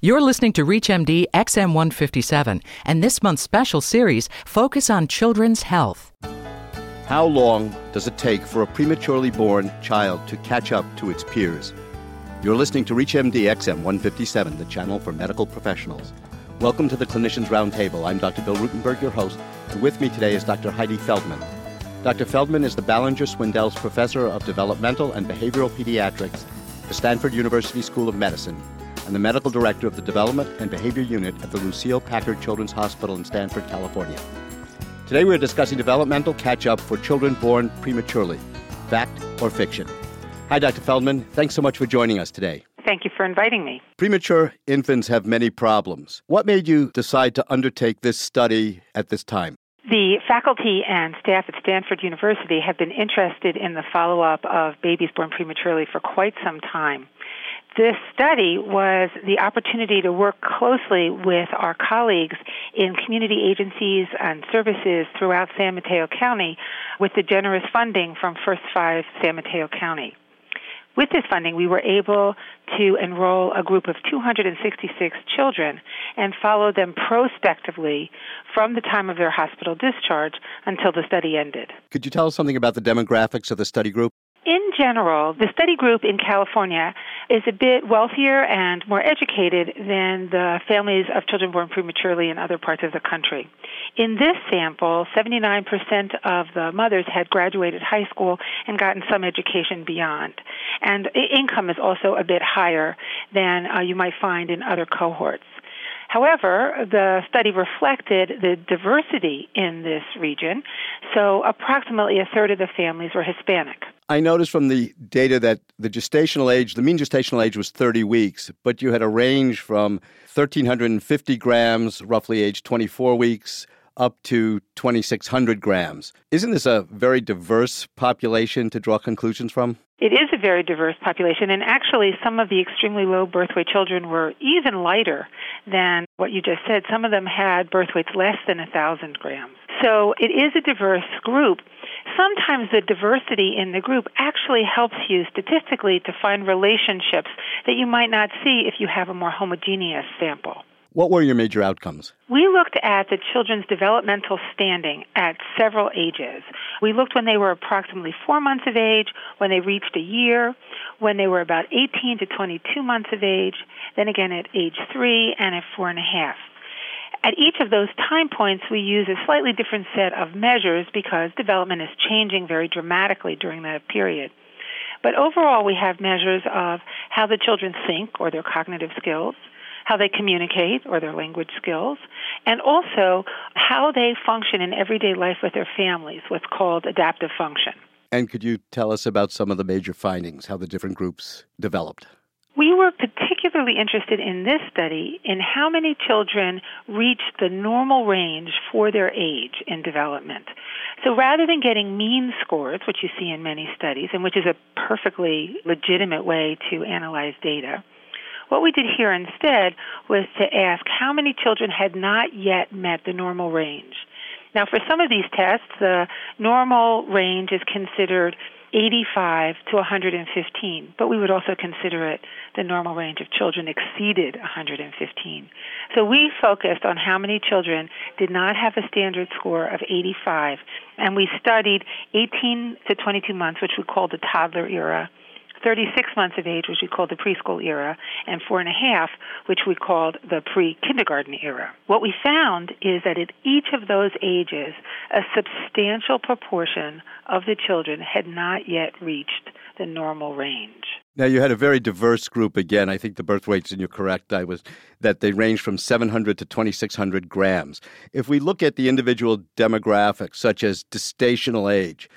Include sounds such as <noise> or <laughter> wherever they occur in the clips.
You're listening to ReachMD XM157 and this month's special series Focus on Children's Health. How long does it take for a prematurely born child to catch up to its peers? You're listening to ReachMD XM157, the channel for medical professionals. Welcome to the Clinicians Roundtable. I'm Dr. Bill Rutenberg, your host, and with me today is Dr. Heidi Feldman. Dr. Feldman is the Ballinger Swindells Professor of Developmental and Behavioral Pediatrics at the Stanford University School of Medicine and the medical director of the Development and Behavior Unit at the Lucile Packard Children's Hospital in Stanford, California. Today we're discussing developmental catch up for children born prematurely fact or fiction. Hi, Dr. Feldman. Thanks so much for joining us today. Thank you for inviting me. Premature infants have many problems. What made you decide to undertake this study at this time? The faculty and staff at Stanford University have been interested in the follow up of babies born prematurely for quite some time this study was the opportunity to work closely with our colleagues in community agencies and services throughout San Mateo County with the generous funding from First Five San Mateo County. With this funding, we were able to enroll a group of 266 children and follow them prospectively from the time of their hospital discharge until the study ended. Could you tell us something about the demographics of the study group? in general, the study group in California is a bit wealthier and more educated than the families of children born prematurely in other parts of the country. In this sample, 79% of the mothers had graduated high school and gotten some education beyond. And income is also a bit higher than uh, you might find in other cohorts. However, the study reflected the diversity in this region, so approximately a third of the families were Hispanic. I noticed from the data that the gestational age, the mean gestational age was 30 weeks, but you had a range from 1,350 grams, roughly age 24 weeks, up to 2,600 grams. Isn't this a very diverse population to draw conclusions from? It is a very diverse population, and actually, some of the extremely low birth weight children were even lighter than what you just said. Some of them had birth weights less than 1,000 grams. So it is a diverse group. Sometimes the diversity in the group actually helps you statistically to find relationships that you might not see if you have a more homogeneous sample. What were your major outcomes? We looked at the children's developmental standing at several ages. We looked when they were approximately four months of age, when they reached a year, when they were about 18 to 22 months of age, then again at age three and at four and a half. At each of those time points, we use a slightly different set of measures because development is changing very dramatically during that period. But overall, we have measures of how the children think or their cognitive skills, how they communicate or their language skills, and also how they function in everyday life with their families, what's called adaptive function. And could you tell us about some of the major findings, how the different groups developed? We were particularly interested in this study in how many children reached the normal range for their age in development. So rather than getting mean scores, which you see in many studies, and which is a perfectly legitimate way to analyze data, what we did here instead was to ask how many children had not yet met the normal range. Now, for some of these tests, the normal range is considered 85 to 115, but we would also consider it the normal range of children exceeded 115. So we focused on how many children did not have a standard score of 85, and we studied 18 to 22 months, which we called the toddler era, 36 months of age, which we called the preschool era, and four and a half, which we called the pre kindergarten era. What we found is that at each of those ages, a substantial proportion of the children had not yet reached the normal range. Now you had a very diverse group again. I think the birth weights, and you're correct, I was that they range from 700 to 2600 grams. If we look at the individual demographics, such as gestational age,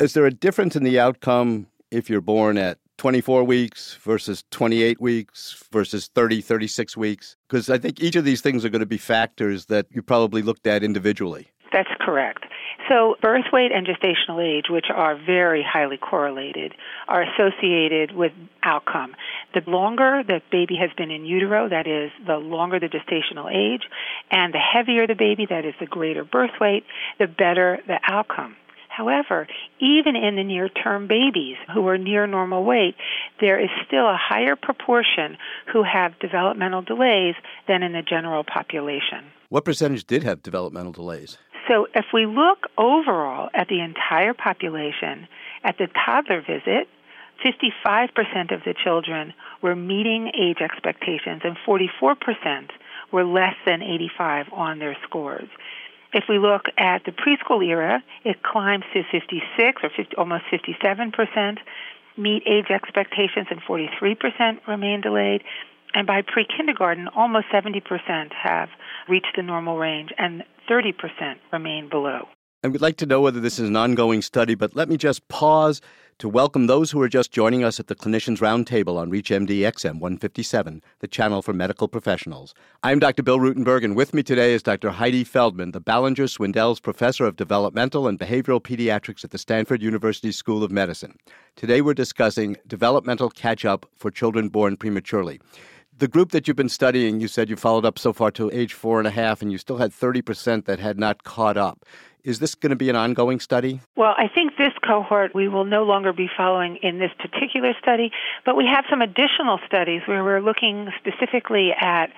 is there a difference in the outcome if you're born at 24 weeks versus 28 weeks versus 30, 36 weeks? Because I think each of these things are going to be factors that you probably looked at individually. That's correct. So, birth weight and gestational age, which are very highly correlated, are associated with outcome. The longer the baby has been in utero, that is, the longer the gestational age, and the heavier the baby, that is, the greater birth weight, the better the outcome. However, even in the near term babies who are near normal weight, there is still a higher proportion who have developmental delays than in the general population. What percentage did have developmental delays? So, if we look overall at the entire population, at the toddler visit, 55% of the children were meeting age expectations and 44% were less than 85 on their scores. If we look at the preschool era, it climbs to 56 or 50, almost 57 percent, meet age expectations, and 43 percent remain delayed. And by pre kindergarten, almost 70 percent have reached the normal range, and 30 percent remain below. And we'd like to know whether this is an ongoing study, but let me just pause to welcome those who are just joining us at the Clinicians Roundtable on ReachMD XM 157, the channel for medical professionals. I'm Dr. Bill Rutenberg, and with me today is Dr. Heidi Feldman, the Ballinger Swindells Professor of Developmental and Behavioral Pediatrics at the Stanford University School of Medicine. Today we're discussing developmental catch up for children born prematurely the group that you've been studying, you said you followed up so far to age four and a half, and you still had 30% that had not caught up. Is this going to be an ongoing study? Well, I think this cohort we will no longer be following in this particular study, but we have some additional studies where we're looking specifically at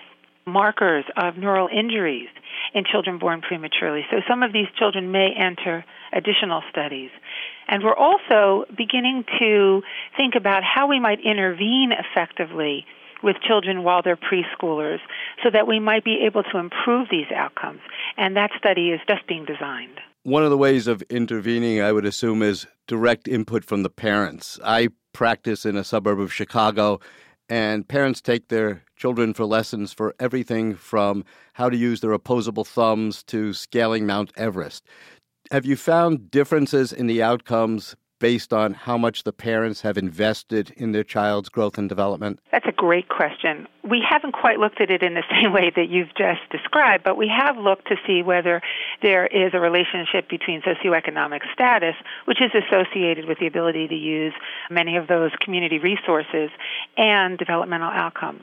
markers of neural injuries in children born prematurely. So some of these children may enter additional studies. And we're also beginning to think about how we might intervene effectively with children while they're preschoolers so that we might be able to improve these outcomes. And that study is just being designed. One of the ways of intervening, I would assume, is direct input from the parents. I practice in a suburb of Chicago, and parents take their children for lessons for everything from how to use their opposable thumbs to scaling Mount Everest. Have you found differences in the outcomes based on how much the parents have invested in their child's growth and development? That's a great question. We haven't quite looked at it in the <laughs> same way that you've just described, but we have looked to see whether there is a relationship between socioeconomic status, which is associated with the ability to use many of those community resources, and developmental outcomes.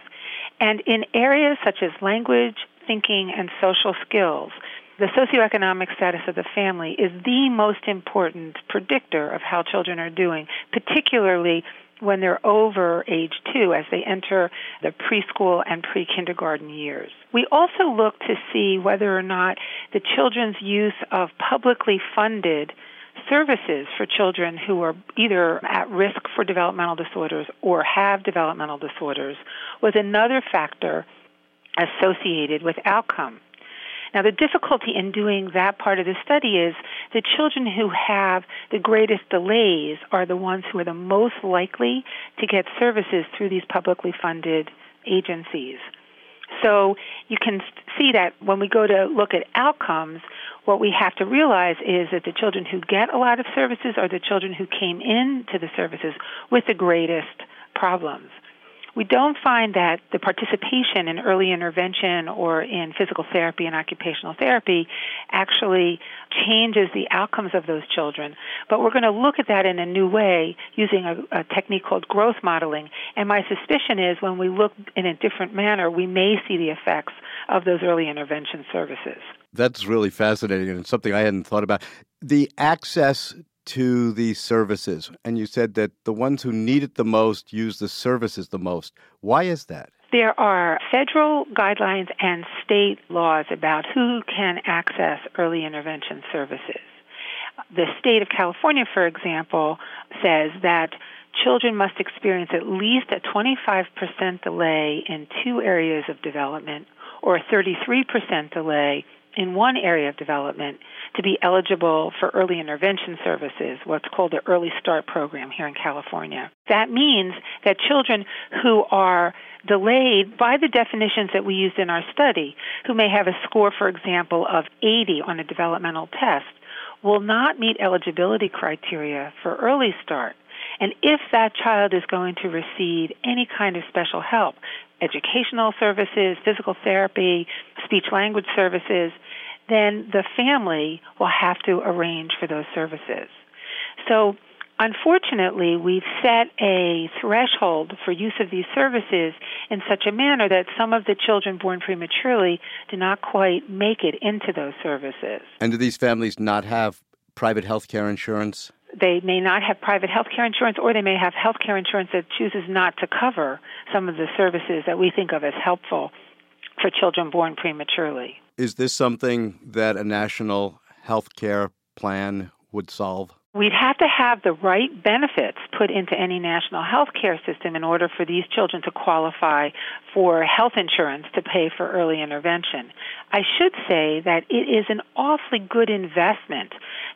And in areas such as language, thinking, and social skills, the socioeconomic status of the family is the most important predictor of how children are doing, particularly when they're over age two as they enter the preschool and pre kindergarten years. We also look to see whether or not the children's use of publicly funded services for children who are either at risk for developmental disorders or have developmental disorders was another factor associated with outcome. Now, the difficulty in doing that part of the study is the children who have the greatest delays are the ones who are the most likely to get services through these publicly funded agencies. So you can see that when we go to look at outcomes, what we have to realize is that the children who get a lot of services are the children who came into the services with the greatest problems we don't find that the participation in early intervention or in physical therapy and occupational therapy actually changes the outcomes of those children. But we're going to look at that in a new way using a, a technique called growth modeling. And my suspicion is when we look in a different manner, we may see the effects of those early intervention services. That's really fascinating and something I hadn't thought about. The access to these services, and you said that the ones who need it the most use the services the most. Why is that? There are federal guidelines and state laws about who can access early intervention services. The state of California, for example, says that children must experience at least a 25% delay in two areas of development or a 33% delay in one area of development to be eligible for early intervention services, what's called the Early Start program here in California. That means that children who are delayed by the definitions that we used in our study, who may have a score, for example, of 80 on a developmental test, will not meet eligibility criteria for early start. And if that child is going to receive any kind of special help, educational services, physical therapy, speech language services, then the family will have to arrange for those services. So, unfortunately, we've set a threshold for use of these services in such a manner that some of the children born prematurely do not quite make it into those services. And do these families not have private health care insurance? They may not have private health care insurance, or they may have health care insurance that chooses not to cover some of the services that we think of as helpful for children born prematurely. Is this something that a national health care plan would solve? We'd have to have the right benefits put into any national health care system in order for these children to qualify for health insurance to pay for early intervention. I should say that it is an awfully good investment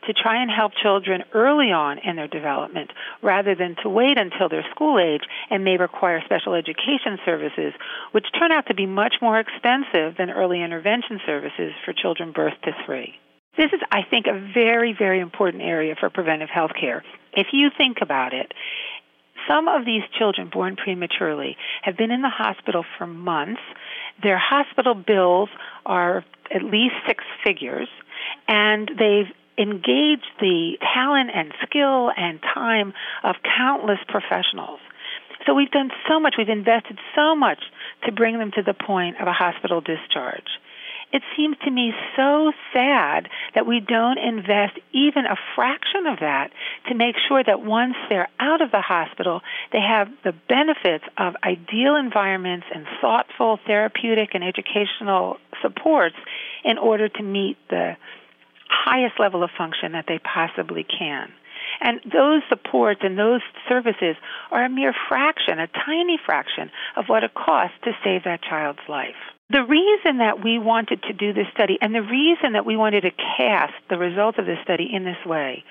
to try and help children early on in their development rather than to wait until they're school age and may require special education services, which turn out to be much more expensive than early intervention services for children birth to three. This is, I think, a very, very important area for preventive health care. If you think about it, some of these children born prematurely have been in the hospital for months. Their hospital bills are at least six figures, and they've engaged the talent and skill and time of countless professionals. So we've done so much, we've invested so much to bring them to the point of a hospital discharge it seems to me so sad that we don't invest even a fraction of that to make sure that once they're out of the hospital, they have the benefits of ideal environments and thoughtful therapeutic and educational supports in order to meet the highest level of function that they possibly can. And those supports and those services are a mere fraction, a tiny fraction of what it costs to save that child's life. The reason that we wanted to do this study and the reason that we wanted to cast the results of this study in this way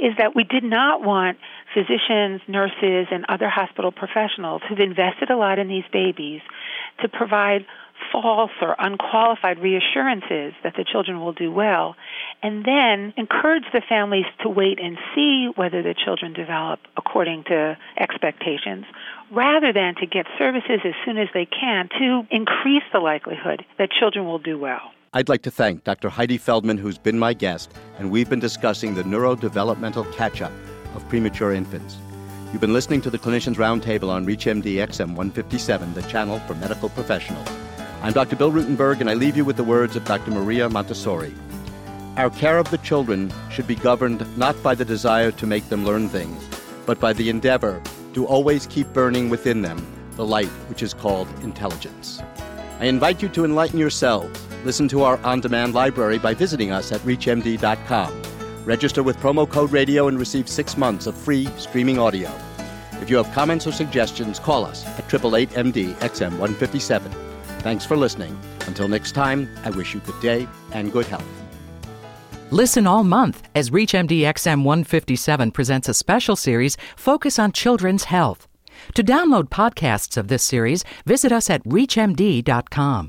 is that we did not want physicians, nurses, and other hospital professionals who've invested a lot in these babies to provide false or unqualified reassurances that the children will do well, and then encourage the families to wait and see whether the children develop according to expectations, rather than to get services as soon as they can to increase the likelihood that children will do well. I'd like to thank Dr. Heidi Feldman, who's been my guest, and we've been discussing the neurodevelopmental catch up of premature infants. You've been listening to the Clinicians Roundtable on ReachMD XM 157, the channel for medical professionals. I'm Dr. Bill Rutenberg, and I leave you with the words of Dr. Maria Montessori. Our care of the children should be governed not by the desire to make them learn things, but by the endeavor to always keep burning within them the light which is called intelligence. I invite you to enlighten yourselves. Listen to our on demand library by visiting us at ReachMD.com. Register with promo code radio and receive six months of free streaming audio. If you have comments or suggestions, call us at 888 MD XM 157. Thanks for listening. Until next time, I wish you good day and good health. Listen all month as ReachMD XM 157 presents a special series focus on children's health. To download podcasts of this series, visit us at ReachMD.com.